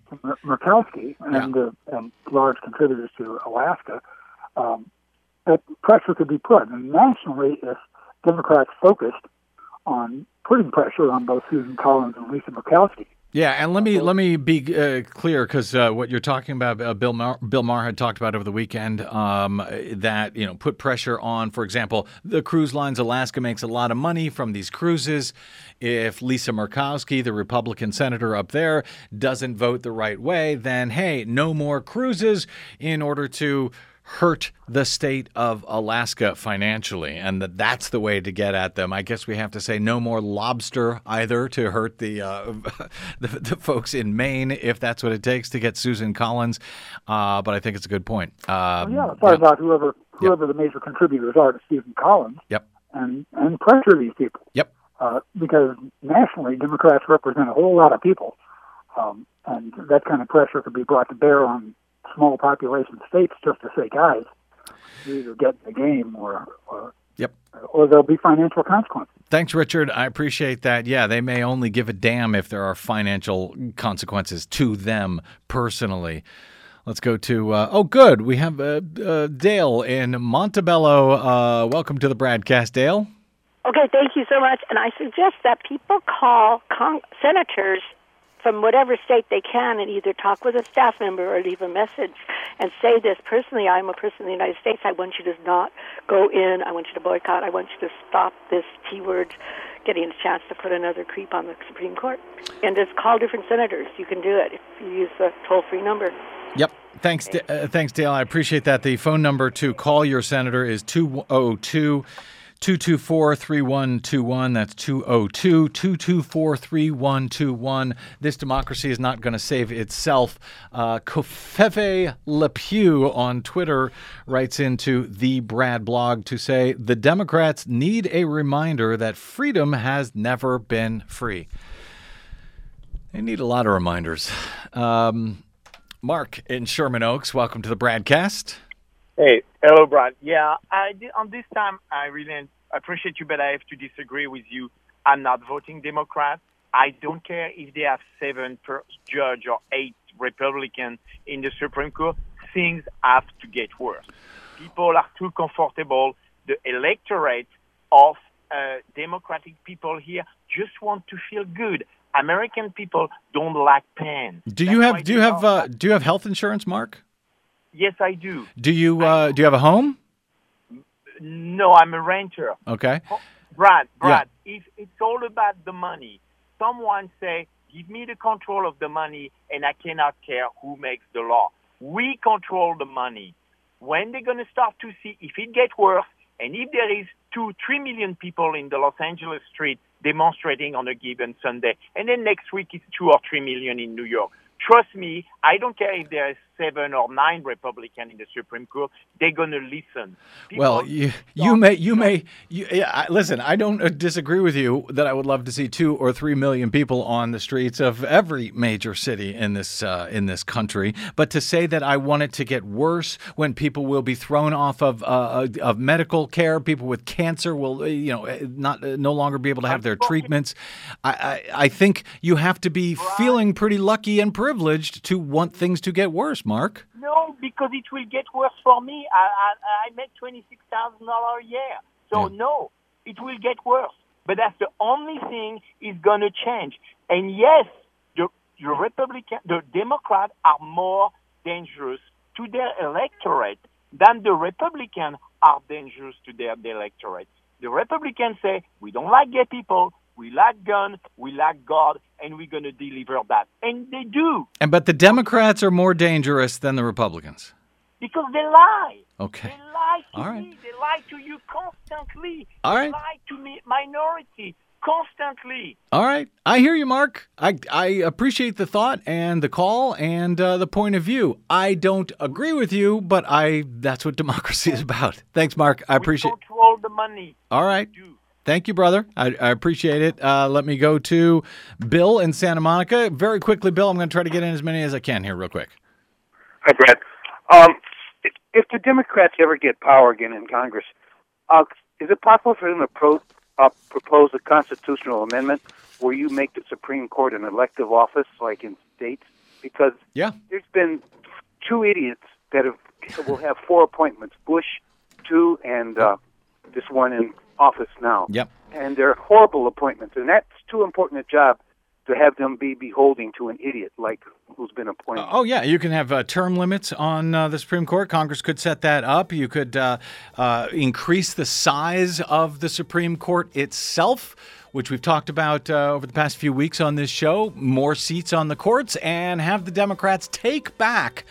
to Murkowski and uh, and large contributors to Alaska. Um, that pressure could be put, and nationally, if Democrats focused on putting pressure on both Susan Collins and Lisa Murkowski, Yeah, and let me let me be uh, clear because uh, what you're talking about, uh, Bill Maher, Bill Maher had talked about over the weekend um, that you know put pressure on, for example, the cruise lines. Alaska makes a lot of money from these cruises. If Lisa Murkowski, the Republican senator up there, doesn't vote the right way, then hey, no more cruises in order to hurt the state of Alaska financially, and that that's the way to get at them. I guess we have to say no more lobster either to hurt the uh, [laughs] the, the folks in Maine if that's what it takes to get Susan Collins. Uh, but I think it's a good point. Um, well, yeah, sorry about whoever whoever the major contributors are to Susan Collins, Yep. and and pressure these people. Yep. Uh, because nationally, Democrats represent a whole lot of people, um, and that kind of pressure could be brought to bear on small population states just to say, guys, you either get in the game or or, Yep. or there'll be financial consequences. Thanks, Richard. I appreciate that. Yeah, they may only give a damn if there are financial consequences to them personally. Let's go to, uh, oh, good. We have uh, uh, Dale in Montebello. Uh, welcome to the broadcast, Dale. Okay, thank you so much. And I suggest that people call con- senators from whatever state they can and either talk with a staff member or leave a message and say this personally i'm a person in the united states. I want you to not go in. I want you to boycott. I want you to stop this t word getting a chance to put another creep on the supreme court. And just call different senators. You can do it if you use the toll free number. Yep. Thanks, uh, thanks, Dale. I appreciate that. The phone number to call your senator is 202 224 3121. That's 202 224 3121. This democracy is not going to save itself. Uh, Covfefe Le Pew on Twitter writes into the Brad blog to say the Democrats need a reminder that freedom has never been free. They need a lot of reminders. Um, Mark in Sherman Oaks, welcome to the Bradcast. Hey, hello, Brad. Yeah, I did, on this time, I really appreciate you, but I have to disagree with you. I'm not voting Democrat. I don't care if they have seven per judge or eight Republican in the Supreme Court. Things have to get worse. People are too comfortable. The electorate of uh, Democratic people here just want to feel good. American people don't like pain. Do you have do you have uh, do you have health insurance, Mark? Yes, I do. Do you uh, do you have a home? No, I'm a renter. Okay. Brad, Yeah. Brad, if it's all about the money, someone say, give me the control of the money and I cannot care who makes the law. We control the money. When they're going to start to see if it gets worse and if there is two, three million people in the Los Angeles street demonstrating on a given Sunday, and then next week it's two or three million in New York. Trust me, I don't care if there is seven or nine Republicans in the Supreme Court. They're going to listen. Well, you you may you may you, yeah, listen. I don't uh, disagree with you that I would love to see two or three million people on the streets of every major city in this uh, in this country. But to say that I want it to get worse when people will be thrown off of uh, of medical care, people with cancer will uh, you know uh, not uh, no longer be able to have their treatments. I, I I think you have to be feeling pretty lucky and privileged to want things to get worse, Mark. No, because it will get worse for me. I I, I make twenty six thousand dollars a year, so no, it will get worse. But that's the only thing is going to change. And yes, the the Republican, the Democrats are more dangerous to their electorate than the Republicans are dangerous to their electorate. The Republicans say we don't like gay people, we lack gun, we lack God, and we're going to deliver that, and they do And but the Democrats are more dangerous than the Republicans. because they lie. Okay. They lie to All right. me. They lie to you constantly. All they lie to me, minority, constantly. All right, I hear you, Mark. I I appreciate the thought and the call and uh, the point of view. I don't agree with you, but I that's what democracy is about. Thanks, Mark. I appreciate. Control the money. All right. Thank you, brother. I, I appreciate it. Uh, let me go to Bill in Santa Monica. Very quickly, Bill, I'm going to try to get in as many as I can here, real quick. Hi, Brad. Um, if the Democrats ever get power again in Congress, uh, is it possible for them to pro- uh, propose a constitutional amendment where you make the Supreme Court an elective office, like in states? Because yeah, there's been two idiots that have will have four appointments: Bush, two, and uh, this one in office now. Yep. And they're horrible appointments, and that's too important a job to have them be beholding to an idiot like who's been appointed. Oh, yeah. You can have uh, term limits on uh, the Supreme Court. Congress could set that up. You could uh, uh, increase the size of the Supreme Court itself. Which we've talked about uh, over the past few weeks on this show, more seats on the courts, and have the Democrats take back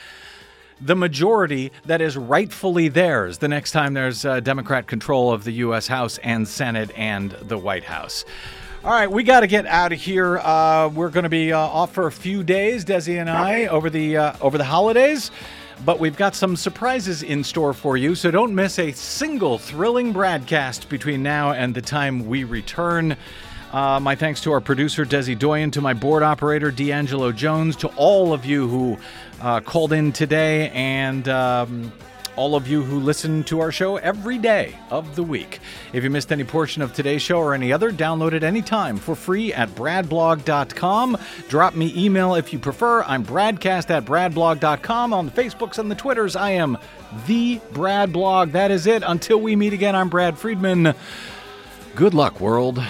the majority that is rightfully theirs the next time there's uh, Democrat control of the U.S. House and Senate and the White House. All right, we got to get out of here. Uh, we're going to be uh, off for a few days, Desi and I, over the uh, over the holidays. But we've got some surprises in store for you, so don't miss a single thrilling broadcast between now and the time we return. Uh, my thanks to our producer, Desi Doyen, to my board operator, D'Angelo Jones, to all of you who uh, called in today, and um, all of you who listen to our show every day of the week. If you missed any portion of today's show or any other, download it anytime for free at bradblog.com. Drop me email if you prefer. I'm bradcast at bradblog.com. On the Facebooks and the Twitters, I am the Brad Blog. That is it. Until we meet again, I'm Brad Friedman. Good luck, world.